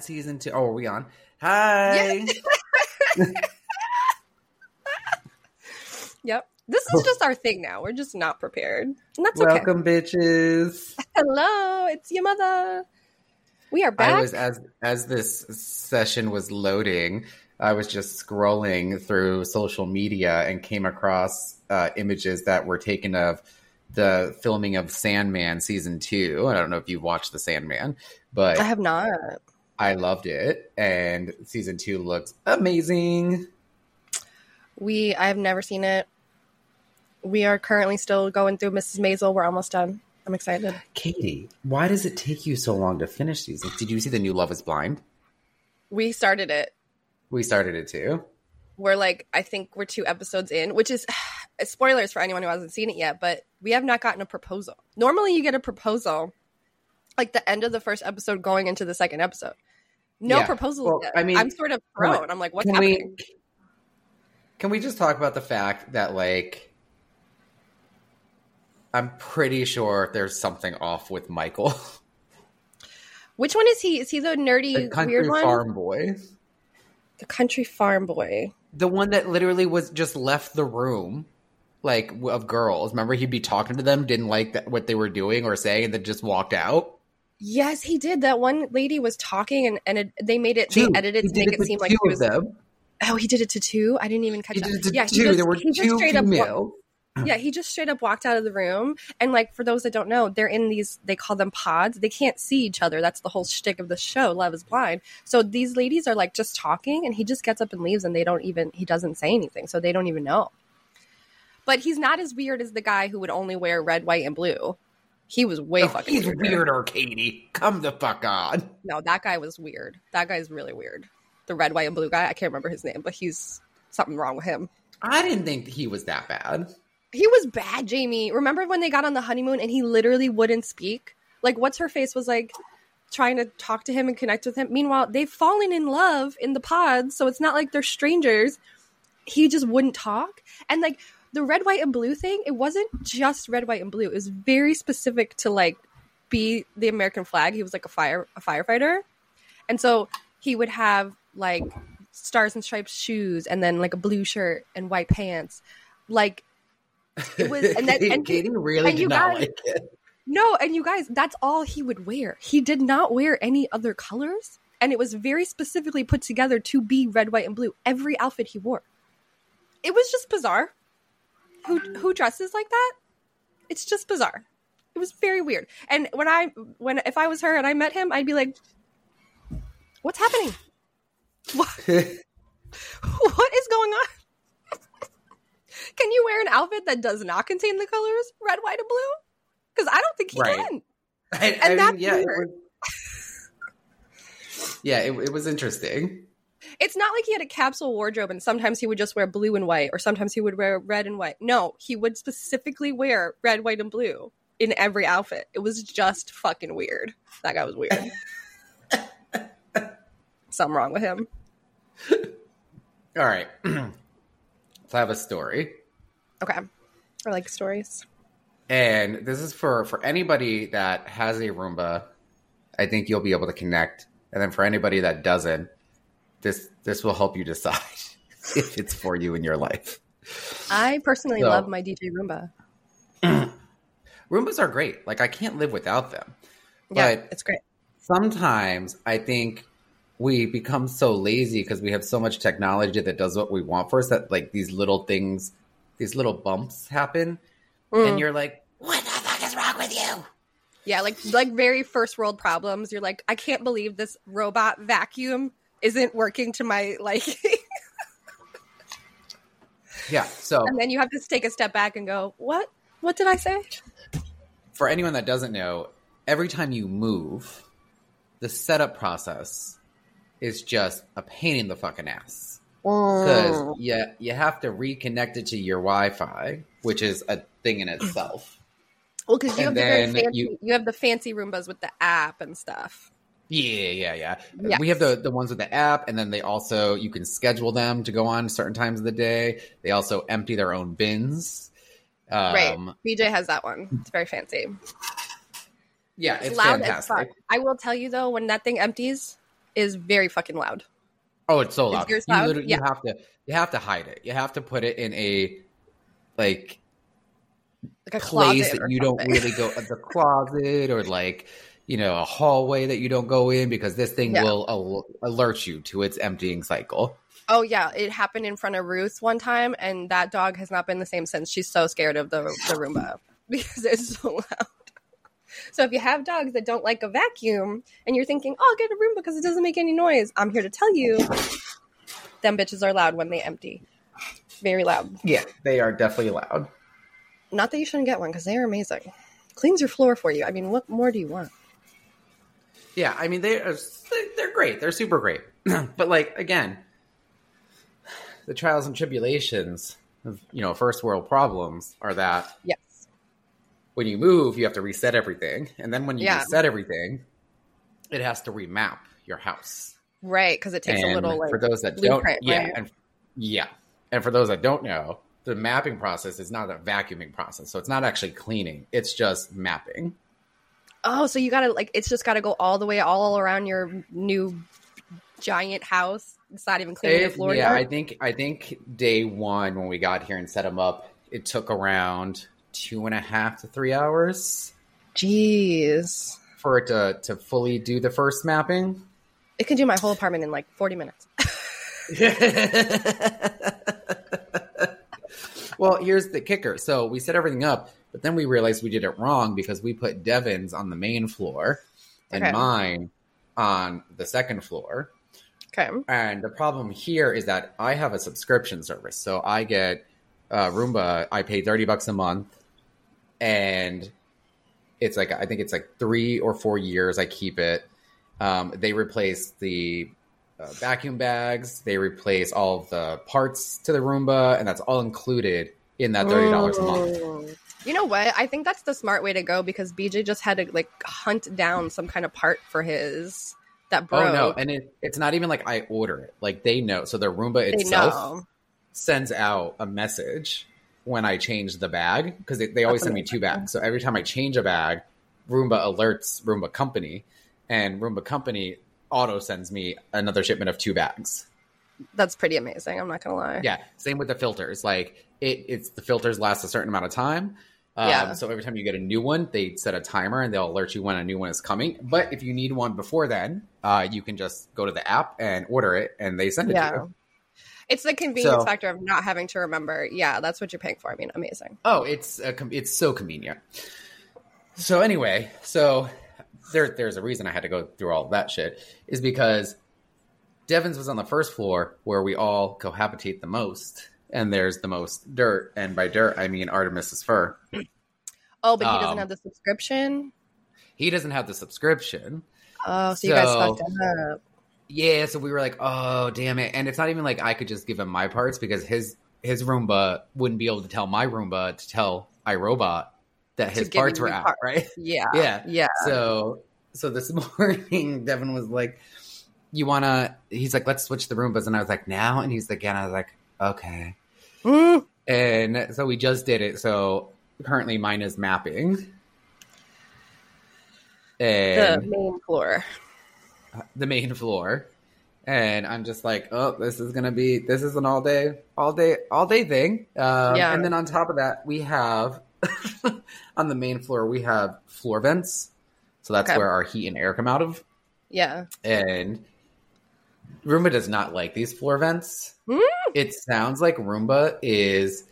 Season two. Oh, are we on? Hi. Yep. This is just our thing now. We're just not prepared. And that's okay. Welcome, bitches. Hello, it's your mother. We are back. I was as as this session was loading, I was just scrolling through social media and came across uh, images that were taken of the filming of Sandman season two. I don't know if you've watched the Sandman, but I have not. I loved it, and season two looks amazing. We I have never seen it. We are currently still going through Mrs. Maisel. We're almost done. I'm excited. Katie, why does it take you so long to finish these? Did you see the new Love Is Blind? We started it. We started it too. We're like, I think we're two episodes in, which is spoilers for anyone who hasn't seen it yet, but we have not gotten a proposal. Normally, you get a proposal like the end of the first episode going into the second episode. No Yeah. proposals Well, yet. I mean, I'm sort of come thrown. I'm like, what's Can happening? we can we just talk about the fact that like I'm pretty sure there's something off with Michael, Which one is he? Is he the nerdy the country weird one? farm boy, The country farm boy. the one that literally was just left the room, like of girls. Remember, he'd be talking to them, didn't like that, what they were doing or saying, and then just walked out. Yes, he did. That one lady was talking, and and it, they made it. Two. They edited He to make it it seem like he was. them. Oh, he did it to two. I didn't even catch He that. did it to yeah, he two. just, there were he just two straight up. Yeah, he just straight up walked out of the room. And like for those that don't know, they're in these they call them pods. They can't see each other. That's the whole shtick of the show, Love is Blind. So these ladies are like just talking and he just gets up and leaves and they don't even he doesn't say anything. So they don't even know. But he's not as weird as the guy who would only wear red, white, and blue. He was way Oh, fucking he's weirder. weirder, Katie. Come the fuck on. No, that guy was weird. That guy's really weird. The red, white, and blue guy. I can't remember his name, but he's something wrong with him. I didn't think he was that bad. He was bad, Jamie. Remember when they got on the honeymoon and he literally wouldn't speak? Like, what's her face was like trying to talk to him and connect with him. Meanwhile, they've fallen in love in the pods, so it's not like they're strangers. He just wouldn't talk. And like the red, white, and blue thing, it wasn't just red, white, and blue. It was very specific to like be the American flag. He was like a fire a firefighter. And so he would have like stars and stripes shoes and then like a blue shirt and white pants. Like it was and then and Katie really and did not guys- like it. no, and you guys, that's all he would wear. He did not wear any other colors, and it was very specifically put together to be red, white, and blue. Every outfit he wore. It was just bizarre. Who who dresses like that? It's just bizarre. It was very weird. And when I when if I was her and I met him, I'd be like, "What's happening? What what is going on?" Can you wear an outfit that does not contain the colors red, white, and blue? Because I don't think he Right. can. I, And I mean, that's yeah, it was, yeah, it, it was interesting. It's not like he had a capsule wardrobe and sometimes he would just wear blue and white or sometimes he would wear red and white. No, he would specifically wear red, white, and blue in every outfit. It was just fucking weird. That guy was weird. Something wrong with him. All right, let's have a story, Okay. I like stories. and this is for for anybody that has a Roomba. I think you'll be able to connect, and then for anybody that doesn't, this this will help you decide if it's for you in your life. I personally So- love my DJ Roomba. Roombas are great. Like I can't live without them. Yeah, But- it's great. sometimes I think we become so lazy because we have so much technology that does what we want for us that like these little things, these little bumps happen, Mm. and you're like, "What the fuck is wrong with you?" Yeah, like like very first world problems. You're like, I can't believe this robot vacuum isn't working to my liking. Yeah. So and then you have to take a step back and go, What? What did I say? for anyone that doesn't know, every time you move, the setup process is just a pain in the fucking ass. because mm. you, you have to reconnect it to your Wi-Fi, which is a thing in itself. Well, because you And have the very fancy, you- you, have the fancy Roombas with the app and stuff. Yeah, yeah, yeah. Yes. We have the the ones with the app, and then they also you can schedule them to go on certain times of the day. They also empty their own bins. Um, right. BJ has that one. It's very fancy. Yeah, It's, it's, loud fantastic. as fuck. I will tell you though, when that thing empties, is very fucking loud. Oh, it's so loud. yours You, loud? literally- Yeah. you have to you have to hide it. You have to put it in a like Like a place that you something. don't really go the closet or like you know a hallway that you don't go in because this thing Yeah. will al- alert you to its emptying cycle. Oh yeah, it happened in front of Ruth one time, and that dog has not been the same since. She's so scared of the the Roomba because it's so loud. So if you have dogs that don't like a vacuum, and you're thinking, "Oh, I'll get a Roomba because it doesn't make any noise," I'm here to tell you, them bitches are loud when they empty. Very loud. Yeah, they are definitely loud. Not that you shouldn't get one because they are amazing. Cleans your floor for you. I mean, what more do you want? Yeah, I mean they are they're great. They're super great. but like again, the trials and tribulations of you know first world problems are that Yes. when you move, you have to reset everything, and then when you Yeah. reset everything, it has to remap your house. Right, because it takes and a little like for those that don't, yeah, and yeah, and for those that don't know, the mapping process is not a vacuuming process, so it's not actually cleaning; it's just mapping. Oh, so you gotta like it's just gotta go all the way all around your new giant house. It's not even cleaning the floor. yeah, yet? I think I think day one when we got here and set them up, it took around two and a half to three hours Jeez. for it to to fully do the first mapping. It can do my whole apartment in like 40 minutes. well, here's the kicker. So we set everything up, but then we realized we did it wrong because we put Devin's on the main floor and Okay. mine on the second floor. Okay. And the problem here is that I have a subscription service. So I get uh, Roomba, I pay 30 bucks a month. And it's like, I think it's like three or four years I keep it. Um, they replace the uh, vacuum bags, they replace all the parts to the Roomba, and that's all included in that $30 a month. You know what? I think that's the smart way to go because BJ just had to like hunt down some kind of part for his that broke. Oh no, and it, it's not even like I order it. Like they know. So the Roomba itself sends out a message when I change the bag because they, they always send me two bags. So every time I change a bag, Roomba alerts Roomba Company, and Roomba Company auto sends me another shipment of two bags. That's pretty amazing. I'm not gonna lie. Yeah, same with the filters. Like it, it's the filters last a certain amount of time. Um, Yeah. So every time you get a new one, they set a timer and they'll alert you when a new one is coming. But if you need one before then, uh, you can just go to the app and order it, and they send it to Yeah. you. It's the convenience So- factor of not having to remember. Yeah, that's what you're paying for. I mean, amazing. Oh, it's a, it's so convenient. So anyway, so there there's a reason I had to go through all that shit is because Devon's was on the first floor where we all cohabitate the most, and there's the most dirt, and by dirt I mean Artemis's fur. Oh, but he doesn't Um, have the subscription. He doesn't have the subscription. Oh, so you guys fucked up. Yeah, so we were like, oh damn it, and it's not even like I could just give him my parts because his his Roomba wouldn't be able to tell my Roomba to tell iRobot that his parts were out, part. right? Yeah. Yeah. Yeah. So so this morning, Devin was like, "You wanna?" He's like, "Let's switch the Roombas," and I was like, "Now?" And he's like, "Yeah." And I was like, "Okay." And so we just did it. So currently, mine is mapping, The main floor. the, main floor. And I'm just like, oh, this is gonna be this is an all day, all day, all day thing. Um, Yeah. And then on top of that, we have on the main floor we have floor vents. So that's Okay. where our heat and air come out of. Yeah. and Roomba does not like these floor vents. Hmm? It sounds like Roomba is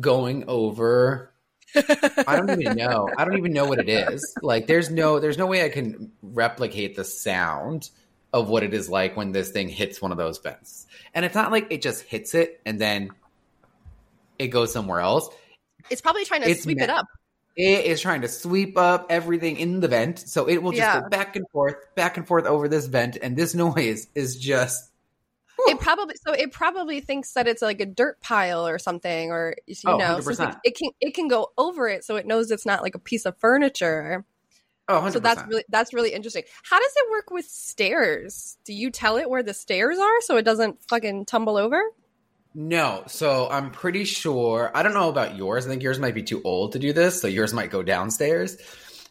going over. I don't even know. I don't even know what it is. Like, there's no, there's no way I can replicate the sound of what it is like when this thing hits one of those vents. And it's not like it just hits it and then it goes somewhere else. It's probably trying to It's sweep ma- it up. It is trying to sweep up everything in the vent, so it will just Yeah. go back and forth, back and forth over this vent, and this noise is just It probably so it probably thinks that it's like a dirt pile or something, or you Oh, know, so it's like 100%. it can it can go over it, so it knows it's not like a piece of furniture. oh, 100%. So that's really that's really interesting. How does it work with stairs? Do you tell it where the stairs are so it doesn't fucking tumble over? No. So I'm pretty sure. I don't know about yours. I think yours might be too old to do this, so yours might go downstairs.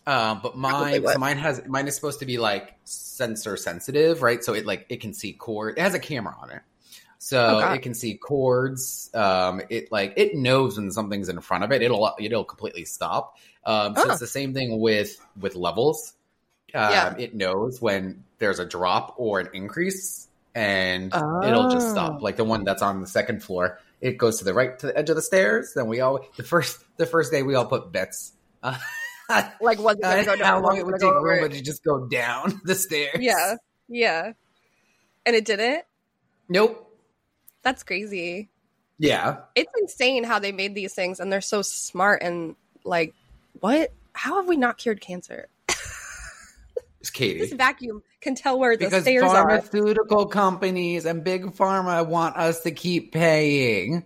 Um, but mine, so mine has mine is supposed to be like sensor sensitive, right? So it like it can see cord. It has a camera on it, so Oh, it can see cords. Um, it like it knows when something's in front of it. It'll it'll completely stop. Um, so Oh. it's the same thing with with levels. Um, Yeah. It knows when there's a drop or an increase, and it'll just Oh. stop. Like the one that's on the second floor, it goes to the right to the edge of the stairs. Then we all the first the first day we all put bets. Uh, Like, was it gonna go down? how long it would take? Roomba to just go down the stairs. Yeah, yeah. And it didn't. Nope. That's crazy. Yeah. It's insane how they made these things, and they're so smart and like, what? How have we not cured cancer? It's This vacuum can tell where the Because stairs are. pharmaceutical companies and big pharma want us to keep paying.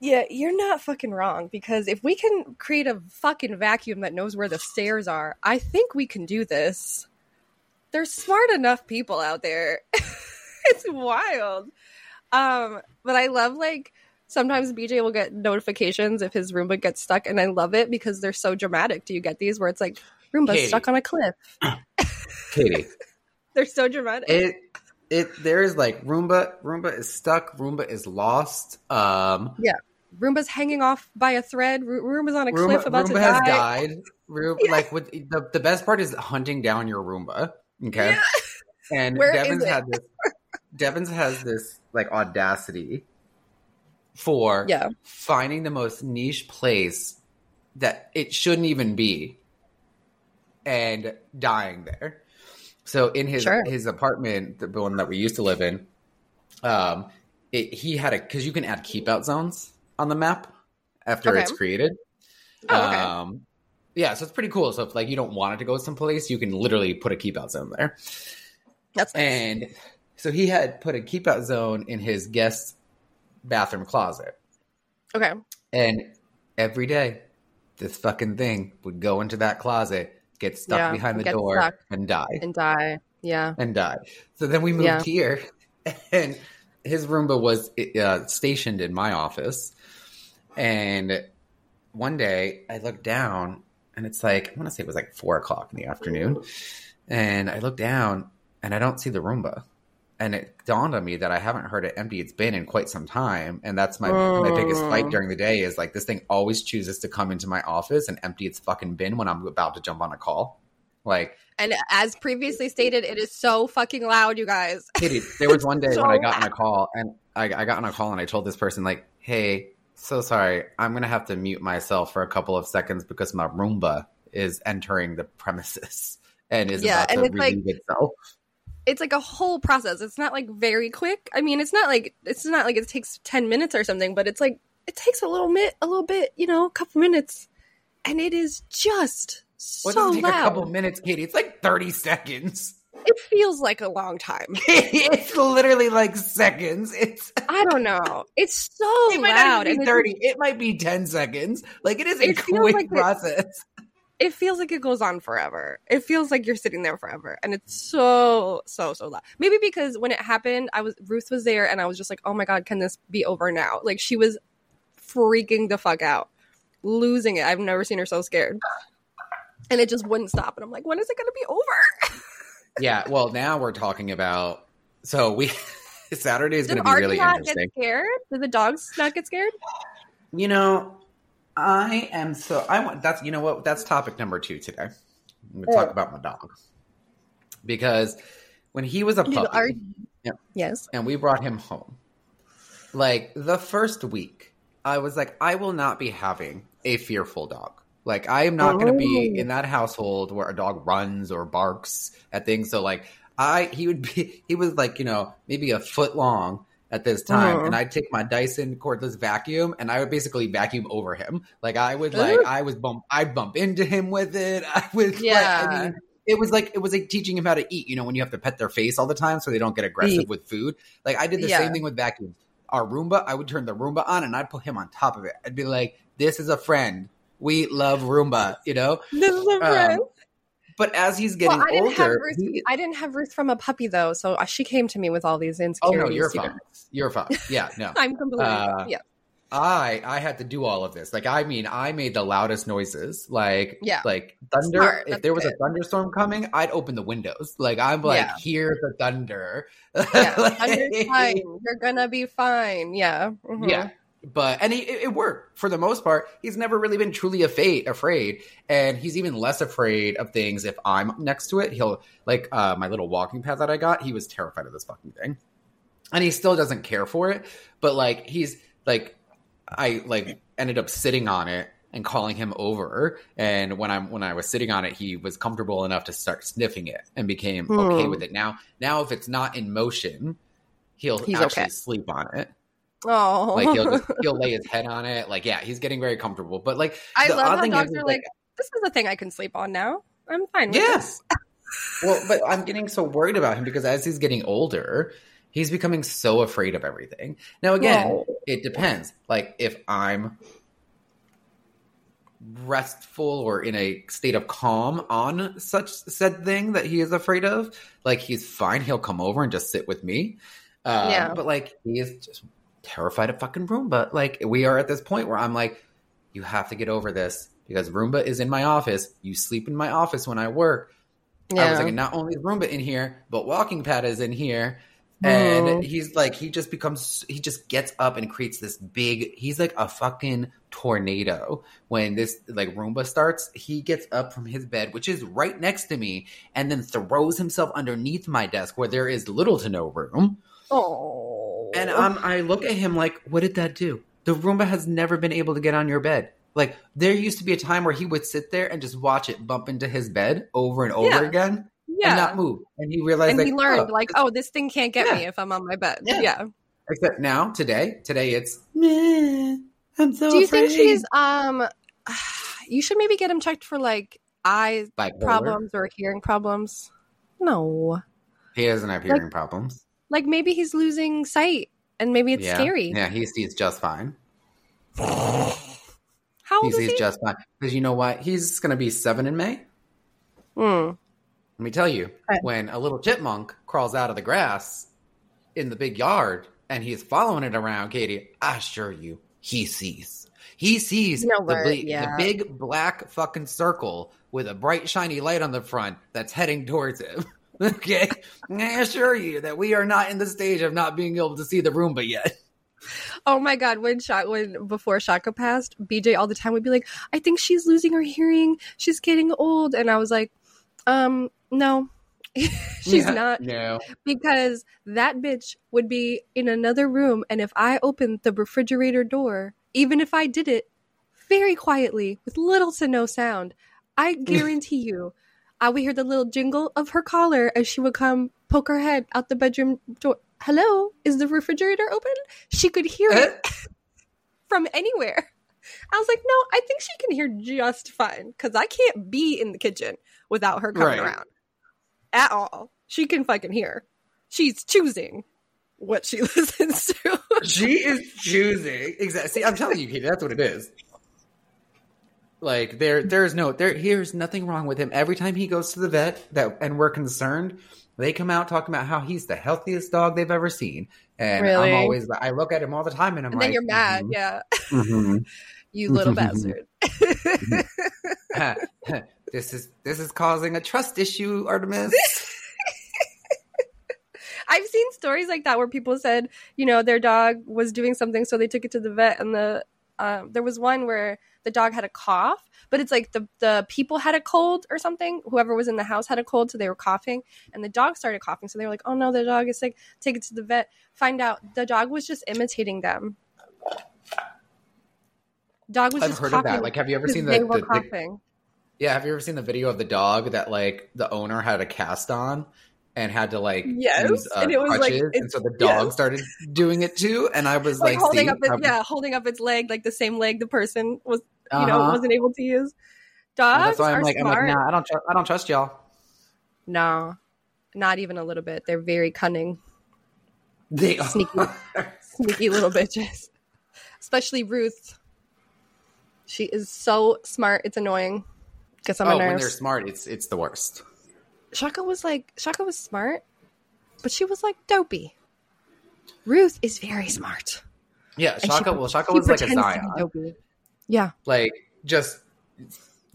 Yeah, you're not fucking wrong because if we can create a fucking vacuum that knows where the stairs are, I think we can do this. There's smart enough people out there. it's wild. Um, but I love like sometimes BJ will get notifications if his Roomba gets stuck, and I love it because they're so dramatic. Do you get these where it's like Roomba Katie. stuck on a cliff? Katie. They're so dramatic. it it there is like Roomba Roomba is stuck, Roomba is lost. Um yeah. Roomba's hanging off by a thread. Ro- Roomba's on a Roomba, cliff about Roomba to has die. died. Roomba, Like with the, the best part is hunting down your Roomba. Okay. Yeah. And Where Devon's is it? had this Devon's has this like audacity for Yeah. finding the most niche place that it shouldn't even be and dying there. So in his Sure. his apartment, the one that we used to live in, um, it, he had a because you can add keep out zones on the map after Okay. it's created. Oh, okay. Um, yeah, so it's pretty cool. So if like you don't want it to go someplace, you can literally put a keep out zone there. That's nice. And so he had put a keep out zone in his guest bathroom closet. okay. And every day, this fucking thing would go into that closet, get stuck Yeah, behind the door, and die. And die. Yeah. And die. So then we moved Yeah. here, and his Roomba was uh, stationed in my office. And one day I looked down, and it's like, I want to say it was like four o'clock in the afternoon. And I look down, and I don't see the Roomba. And it dawned on me that I haven't heard it empty. It's been in quite some time, and that's my my biggest Mm. fight during the day. Is like this thing always chooses to come into my office and empty its fucking bin when I'm about to jump on a call. Like, And as previously stated, it is so fucking loud, you guys. Katie, there was one day So when I got on a call, and I, I got on a call, and I told this person like, "Hey, so sorry, I'm gonna have to mute myself for a couple of seconds because my Roomba is entering the premises and is Yeah, about and to it's like- relieve itself." It's like a whole process. It's not like very quick. I mean, it's not like it's not like it takes ten minutes or something, but it's like it takes a little bit, a little bit, you know, a couple minutes, and it is just so it take loud. a couple minutes, Katie? It's like 30 seconds. It feels like a long time. it's literally like seconds. It's I don't know. It's so it might loud. not even and be it's- 30. It might be 10 seconds. Like it is a quick like process. It feels like it goes on forever. It feels like you're sitting there forever, and it's so so so loud. Maybe because when it happened, I was Ruth was there, and I was just like, "Oh my god, can this be over now?" Like she was freaking the fuck out, losing it. I've never seen her so scared, and it just wouldn't stop. And I'm like, "When is it going to be over?" Yeah, well, now we're talking about so we Saturday is to be really interesting. get scared? Did the dogs not get scared? You know, I am so I want that's you know what that's topic number 2 today. I'm to talk Oh. about my dog. Because when he was a puppy Artie- Yeah. Yes. and we brought him home. Like the first week, I was like I will not be having a fearful dog. Like I am not going to be Oh. in that household where a dog runs or barks at things. So like I he would be he was like, you know, maybe a foot long at this time and I'd take my Dyson cordless vacuum and I would basically vacuum over him. Like I would like Ooh. I was bump I'd bump into him with it. I was Yeah. like I mean it was like it was like teaching him how to eat, you know, when you have to pet their face all the time so they don't get aggressive Eat. with food. Like I did the Yeah. same thing with vacuums. Our Roomba, I would turn the Roomba on and I'd put him on top of it. I'd be like, "This is a friend. We love Roomba," you know. This is a friend. Um, but as he's getting well, I didn't have older, Ruth. he- I didn't have Ruth from a puppy though, so uh, she came to me with all these insecurities. oh no, you're you fine. You're fine. Yeah, no. I'm completely Uh, yeah. I I had to do all of this. Like I mean, I made the loudest noises. Like Yeah. like thunder. Smart. If there was a thunderstorm coming, I'd open the windows. Like I'm like, Yeah. hear the thunder. Yeah, Like-. You're gonna be fine. Yeah. Mhm. Yeah. But and he, it, it worked for the most part. He's never really been truly afraid, afraid, and he's even less afraid of things if I'm next to it. He'll like uh, my little walking pad that I got. He was terrified of this fucking thing, and he still doesn't care for it. But like he's like, I like ended up sitting on it and calling him over. And when I'm when I was sitting on it, he was comfortable enough to start sniffing it and became okay Hmm. with it. Now now if it's not in motion, he'll He's actually okay. sleep on it Oh, like he'll just, he'll lay his head on it. Like yeah, he's getting very comfortable. But like I love how dogs is, are like, this is a thing I can sleep on now. I'm fine with yes. well, but I'm getting so worried about him because as he's getting older, he's becoming so afraid of everything. Now again, Oh. it depends. Like if I'm restful or in a state of calm on such said thing that he is afraid of, like he's fine. He'll come over and just sit with me. Um, Yeah. But like he is just terrified of fucking Roomba. Like we are at this point where I'm like, you have to get over this because Roomba is in my office. You sleep in my office when I work. Yeah. I was like, not only is Roomba in here, but Walking Pad is in here. And Mhm. he's like, he just becomes, he just gets up and creates this big, he's like a fucking tornado. When this like Roomba starts, he gets up from his bed, which is right next to me, and then throws himself underneath my desk where there is little to no room. oh, And um, I look at him like, what did that do? The Roomba has never been able to get on your bed. Like, there used to be a time where he would sit there and just watch it bump into his bed over and over Yeah. again yeah. and not move. And he realized, and like, he learned, oh, like, oh, this thing can't get Yeah. me if I'm on my bed. Yeah. Yeah. except now, today, today it's, "Meh, I'm so Do you think she's um? You should maybe get him checked for like eye bipolar? problems or hearing problems. No, He doesn't have hearing problems. Like maybe he's losing sight, and maybe it's yeah. scary. Yeah, he sees just fine. How He old is sees he? just fine. Because you know what? He's going to be seven in May. Mm. Let me tell you, Okay. when a little chipmunk crawls out of the grass in the big yard and he's following it around, Katie, I assure you, he sees. He sees know the, ble- Yeah. the big black fucking circle with a bright shiny light on the front that's heading towards him. okay? I assure you that we are not in the stage of not being able to see the Roomba yet. Oh my god, when Shaka when before Shaka passed, BJ all the time would be like, I think she's losing her hearing. She's getting old. And I was like, um, no. she's Yeah. not No. because that bitch would be in another room and if I opened the refrigerator door, even if I did it very quietly with little to no sound, I guarantee you I would hear the little jingle of her collar as she would come poke her head out the bedroom door. Hello, is the refrigerator open? She could hear it eh? from anywhere. I was like, no, I think she can hear just fine because I can't be in the kitchen without her coming Right. around at all. She can fucking hear. She's choosing what she listens to. she is choosing exactly. See, I'm telling you, Katie, that's what it is. Like there, there's no there. Here's nothing wrong with him. Every time he goes to the vet, that and we're concerned, they come out talking about how he's the healthiest dog they've ever seen. And Really? I'm always, I look at him all the time, and I'm and like, then you're mad. mhm, Yeah. mhm. You little bastard. this is this is causing a trust issue, Artemis. I've seen stories like that where people said, you know, their dog was doing something, so they took it to the vet, and the um, there was one where the dog had a cough, but it's like the the people had a cold or something. Whoever was in the house had a cold, so they were coughing, and the dog started coughing. So they were like, "Oh no, the dog is sick. Take it to the vet." Find out the dog was just imitating them. Dog was I've just heard of coughing that. Like, have you ever seen the, they were the- the- Yeah, have you ever seen the video of the dog that like the owner had a cast on and had to like Yes, use uh, and it was, like, crutches, and so the dog yes. started doing it too. And I was like, like, holding up its yeah, holding up its leg like the same leg the person was you know uh-huh. wasn't able to use. Dogs that's why I'm are like, I'm like, smart. nah, I don't, tr- I don't trust y'all. No, not even a little bit. They're very cunning, They Sneaky. sneaky little bitches. Especially Ruth. She is so smart. It's annoying. Gets on my oh, when they're smart, it's it's the worst. Shaka was like Shaka was smart, but she was like dopey. Ruth is very smart. Yeah, And she Shaka. well, Shaka was like a Zion. Yeah, Like just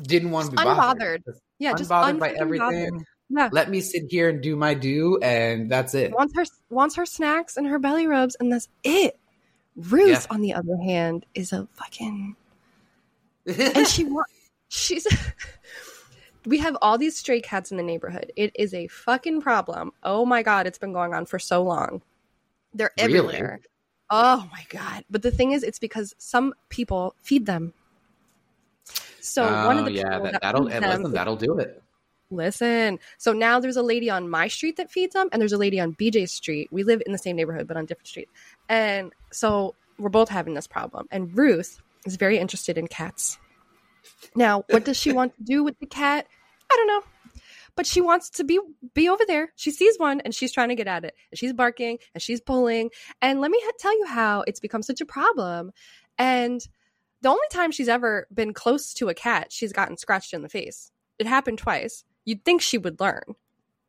didn't want to be bothered. unbothered. Just Yeah, just unbothered by everything. bothered. Yeah. Let me sit here and do my do, and that's it. Wants her wants her snacks and her belly rubs, and that's it. Ruth, Yeah. on the other hand, is a fucking and she wa- she's we have all these stray cats in the neighborhood it is a fucking problem oh my god it's been going on for so long they're Really? Oh my god but the thing is it's because some people feed them so one of Oh, the yeah, that, feeds and listen, that'll do it. Listen. So now there's a lady on my street that feeds them, and there's a lady on BJ's street. We live in the same neighborhood, but on different streets. And so we're both having this problem. And Ruth is very interested in cats. Now, what does she want to do with the cat? I don't know. But she wants to be be over there. She sees one and she's trying to get at it. And she's barking and she's pulling. And let me ha- tell you how it's become such a problem. And the only time she's ever been close to a cat, she's gotten scratched in the face. It happened twice. You'd think she would learn.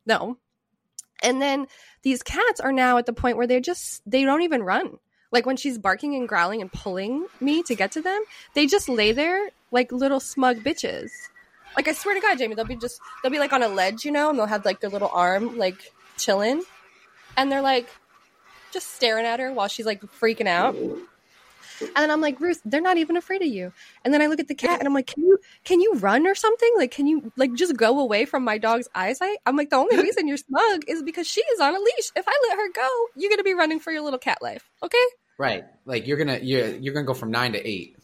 No. And then these cats are now at the point where they're just, they don't even run. Like when she's barking and growling and pulling me to get to them, they just lay there like little smug bitches. Like I swear to God, Jamie, they'll be just, they'll be like on a ledge, you know, and they'll have like their little arm like chilling. And they're like just staring at her while she's like freaking out. And then I'm like, Ruth, they're not even afraid of you. And then I look at the cat and I'm like, can you can you run or something? Like, can you like just go away from my dog's eyesight? I'm like, the only reason you're smug is because she is on a leash. If I let her go, you're gonna be running for your little cat life. Okay? Right. Like you're gonna you're you're gonna go from nine to eight.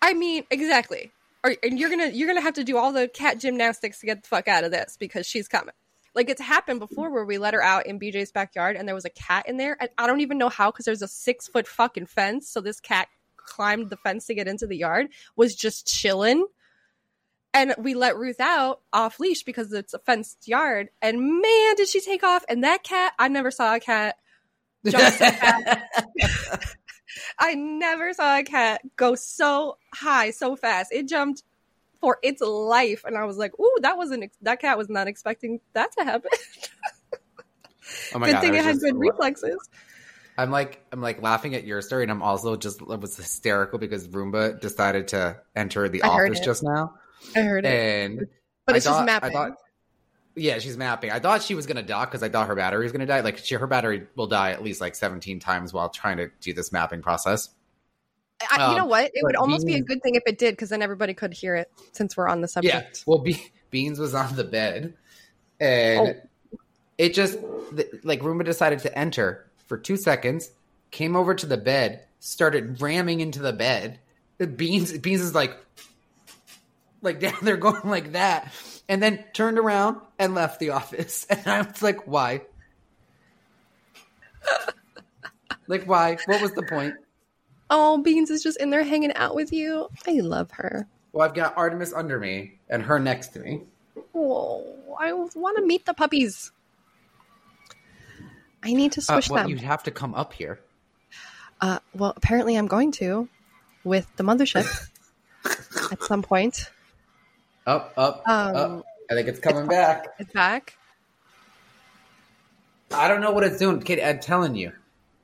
I mean, exactly. Or and you're gonna you're gonna have to do all the cat gymnastics to get the fuck out of this because she's coming. Like it's happened before where we let her out in BJ's backyard and there was a cat in there and I don't even know how because there's a six foot fucking fence. So this cat climbed the fence to get into the yard, was just chilling. And we let Ruth out off leash because it's a fenced yard. And man, did she take off. And that cat, I never saw a cat jump so fast. I never saw a cat go so high so fast. It jumped for its life, and I was like, "Ooh, that wasn't ex- that cat was not expecting that to happen." oh my good god! thing it had just- good reflexes. I'm like I'm like laughing at your story, and I'm also just it was hysterical because Roomba decided to enter the I office just now, I heard it, and but I it's just thought- mapping. I thought, yeah, she's mapping. I thought she was gonna dock because I thought her battery was gonna die. Like she, her battery will die at least like 17 times while trying to do this mapping process. I, you um, know what? It would almost be a good thing if it did, because then everybody could hear it. Since we're on the subject. Yeah. Well, Be- Beans was on the bed, and it just th- like Roomba decided to enter for two seconds, came over to the bed, started ramming into the bed. Beans Beans is like like down there going like that, and then turned around and left the office. And I was like, why? like why? What was the point? oh, Beans is just in there hanging out with you. I love her. Well, I've got Artemis under me and her next to me. Oh, I want to meet the puppies. I need to Uh, swish well, them. you'd have to come up here. Uh, well, apparently I'm going to with the mothership at some point. Up, up, Um, up. I think it's coming back. It's back. I don't know what it's doing, kid. I'm telling you.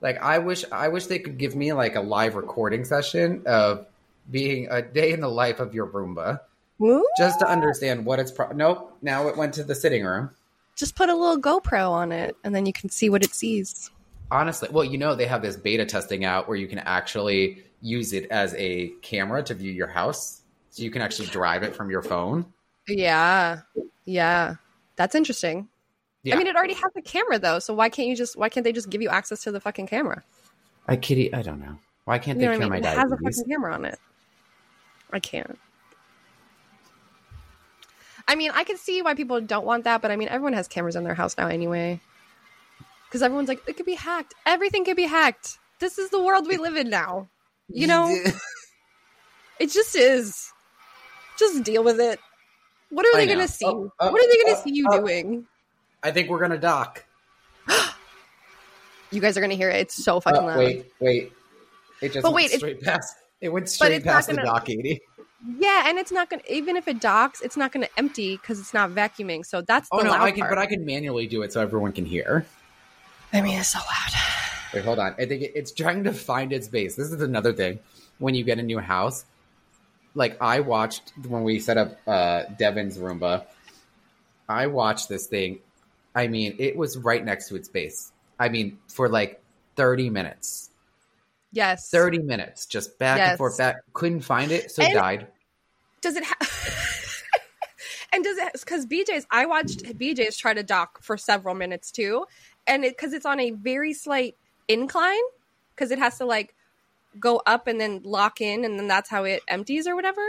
Like, I wish, I wish they could give me like a live recording session of being a day in the life of your Roomba, Woo! just to understand what it's. Pro- nope. Now it went to the sitting room. Just put a little GoPro on it, and then you can see what it sees. Honestly, well, you know they have this beta testing out where you can actually use it as a camera to view your house, so you can actually drive it from your phone. Yeah, yeah, that's interesting. Yeah. I mean, it already has a camera though, so why can't you just? Why can't they just give you access to the fucking camera? I kitty. I don't know. Why can't You they know cure I mean? my It has a fucking camera on it. I can't. I mean, I can see why people don't want that, but I mean, everyone has cameras in their house now anyway. Because everyone's like, it could be hacked. Everything could be hacked. This is the world we live in now. You know, it just is. Just deal with it. What are I they going to see? Oh, oh, what are they going to oh, see you oh. doing? I think we're gonna dock. You guys are going to hear it. It's so uh, fucking Oh, loud. wait, wait. It just But went wait, it- straight past. It went straight past the gonna- dock, eighty. Yeah, and it's not going to, even if it docks, it's not going to empty because it's not vacuuming. So that's oh, the Oh no, loud I can, part. but I can manually do it so everyone can hear. I mean, it's so loud. Wait, hold on. I think it, it's trying to find its base. This is another thing. When you get a new house, like I watched when we set up uh, Devin's Roomba, I watched this thing. I mean, it was right next to its base. I mean, for like 30 minutes. Yes. 30 minutes, just back Yes. and forth, back. Couldn't find it, so And- died. Does it have? and does it? Because BJ's, I watched BJ's try to dock for several minutes too, and it because it's on a very slight incline, because it has to like go up and then lock in, and then that's how it empties or whatever.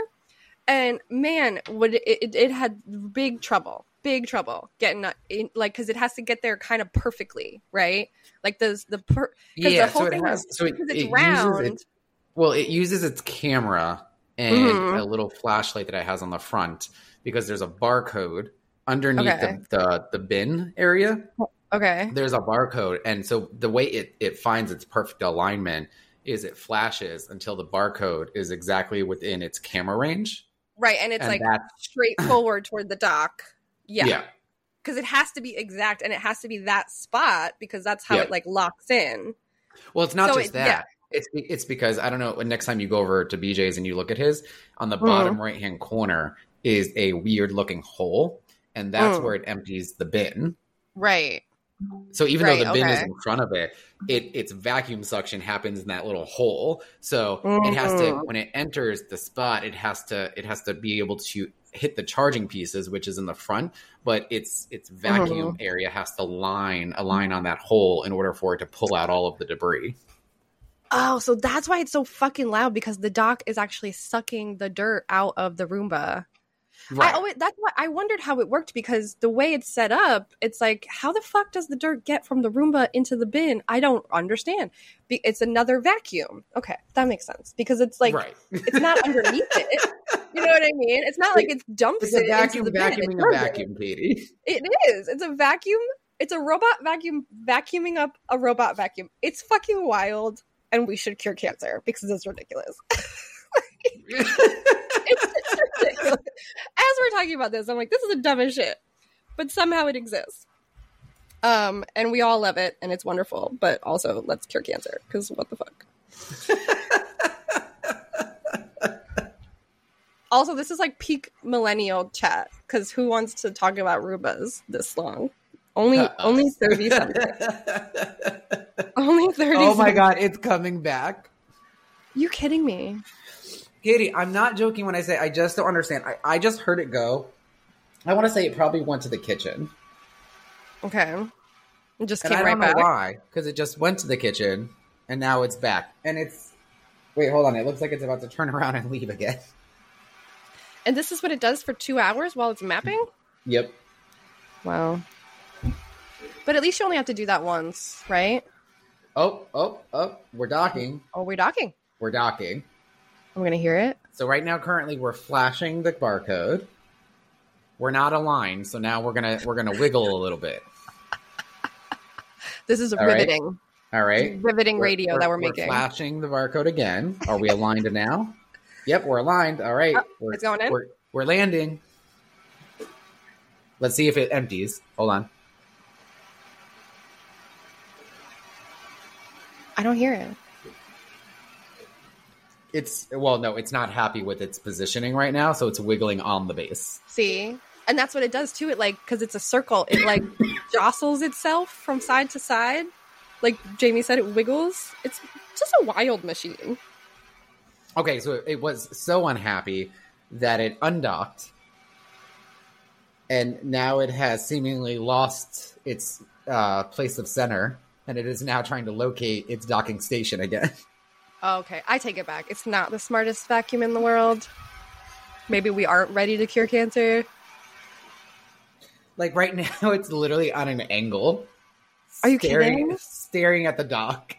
And man, would it, it, it had big trouble, big trouble getting in, like because it has to get there kind of perfectly, right? Like those the per, 'cause the whole so thing has. is- So it, because it's it round. its. Well, it uses its camera and Mhm. a little flashlight that it has on the front because there's a barcode underneath Okay. the, the the bin area. okay, there's a barcode and so the way it, it finds its perfect alignment is it flashes until the barcode is exactly within its camera range right, and it's and like straight forward toward the dock. yeah, Yeah, because it has to be exact and it has to be that spot because that's how Yeah. it like locks in. well it's not So just it- that yeah. it's it's because i don't know next time you go over to bj's and you look at his on the Mm. bottom right hand corner is a weird looking hole and that's Mm. where it empties the bin Right. So even Right, though the bin is in front of it, it its vacuum suction happens in that little hole. So it has to Mhm. when it enters the spot, it has to it has to be able to hit the charging pieces, which is in the front, but its its vacuum area has to line align on that hole in order for it to pull out all of the debris. Oh, so that's why it's so fucking loud because the dock is actually sucking the dirt out of the Roomba. I always that's why I wondered how it worked because the way it's set up, it's like how the fuck does the dirt get from the Roomba into the bin? I don't understand. Be- It's another vacuum. Okay, that makes sense because it's like right. it's not underneath it. You know what I mean? It's not like it dumps It's it vacuum into the bin. Vacuuming a vacuum, Katie. It is. It's a vacuum. It's a robot vacuum vacuuming up a robot vacuum. It's fucking wild, and we should cure cancer because it's ridiculous. it's ridiculous. As we're talking about this, I'm like, this is the dumbest shit, but somehow it exists. Um, and we all love it, and it's wonderful. But also, let's cure cancer because what the fuck. also, this is like peak millennial chat because who wants to talk about Roombas this long? Only, Uh-uh. only thirty something. only thirty. oh my something. god, it's coming back. You kidding me? Katie, I'm not joking when I say I just don't understand. I, I just heard it go. I want to say it probably went to the kitchen. Okay, it just And came I right back. why. Because it just went to the kitchen and now it's back. And it's. Wait, hold on. It looks like it's about to turn around and leave again. And this is what it does for two hours while it's mapping. Yep. Wow. But at least you only have to do that once, right? Oh, oh, oh. We're docking. Oh, we're docking. We're docking. I'm gonna hear it. So right now, currently, we're flashing the barcode. We're not aligned, so now we're gonna we're gonna wiggle a little bit. This is All right. riveting, All right. riveting radio that we're, making. flashing the barcode again. Are we aligned now? Yep, we're aligned. All right. Oh, we're, it's going in? We're, we're landing. Let's see if it empties. Hold on. I don't hear it. It's well, no, it's not happy with its positioning right now, so it's wiggling on the base. See, and that's what it does too. It like because it's a circle, it like jostles itself from side to side. Like Jamie said, it wiggles. It's just a wild machine. Okay, so it was so unhappy that it undocked, and now it has seemingly lost its uh, place of center, and it is now trying to locate its docking station again. Oh, okay, I take it back. It's not the smartest vacuum in the world. Maybe we aren't ready to cure cancer. Like right now, it's literally on an angle. Are you staring, kidding? Staring at the dock.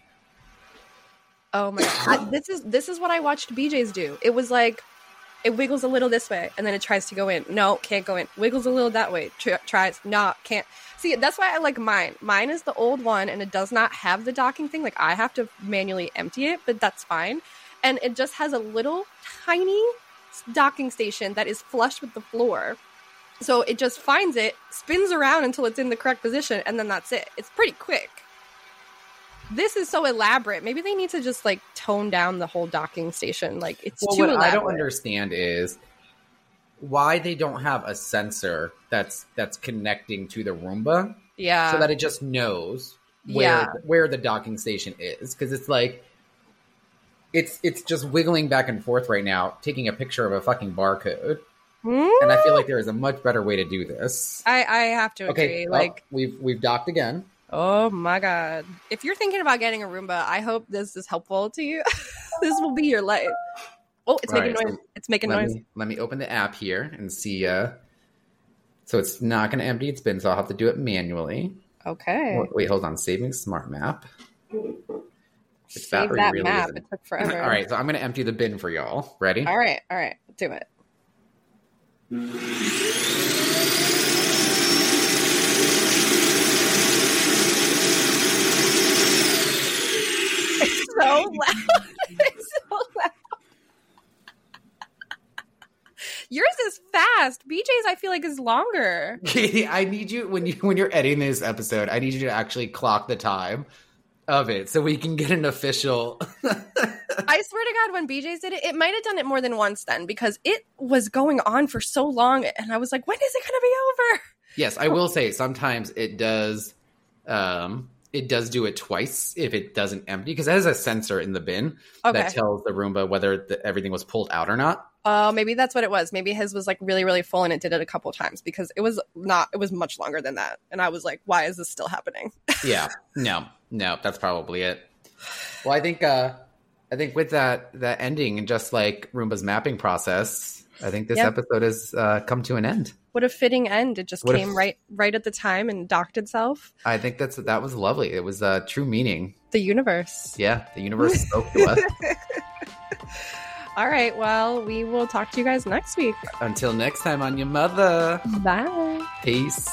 Oh my god, I- this is this is what I watched BJ's do. It was like it wiggles a little this way and then it tries to go in. No, can't go in. Wiggles a little that way. Tr- tries. No, can't. See, that's why I like mine. Mine is the old one and it does not have the docking thing. Like I have to manually empty it, but that's fine. And it just has a little tiny docking station that is flush with the floor. So it just finds it, spins around until it's in the correct position, and then that's it. It's pretty quick. This is so elaborate. Maybe they need to just like tone down the whole docking station. Like it's Well, too what elaborate. I don't understand is why they don't have a sensor that's that's connecting to the Roomba Yeah. so that it just knows where Yeah. where the docking station is because it's like it's it's just wiggling back and forth right now, taking a picture of a fucking barcode, Hmm? and I feel like there is a much better way to do this. I, I have to agree. Okay, well, like, we've we've docked again. Oh my god! If you're thinking about getting a Roomba, I hope this is helpful to you. this will be your life. Oh, it's All making right, noise. so it's making Let noise. me let me open the app here and see. uh So it's not going to empty its bin, so I'll have to do it manually. Okay. Wait, wait, hold on. Saving smart map. Its Save battery that really map. isn't- It took forever. All right, so I'm going to empty the bin for y'all. Ready? All right. All right. Do it. It's so loud. It's so loud. Yours is fast. BJ's, I feel like, is longer. Katie, I need you when you when you're editing this episode. I need you to actually clock the time of it so we can get an official. I swear to God, when BJ's did it, it might have done it more than once then because it was going on for so long. And I was like, when is it going to be over? yes, I will say sometimes it does. Um, it does do it twice if it doesn't empty because it has a sensor in the bin Okay. that tells the Roomba whether the, everything was pulled out or not. Oh, maybe that's what it was. Maybe his was like really, really full and it did it a couple times because it was not, it was much longer than that. And I was like, why is this still happening? yeah no no that's probably it well i think uh i think with that that ending and just like roomba's mapping process i think this Yep. episode has uh, come to an end What a fitting end. It just What came f- right, right at the time and docked itself. i think that's that was lovely it was uh true meaning The universe. yeah the universe spoke to us All right. Well, we will talk to you guys next week. until next time on Ya Motha Bye. peace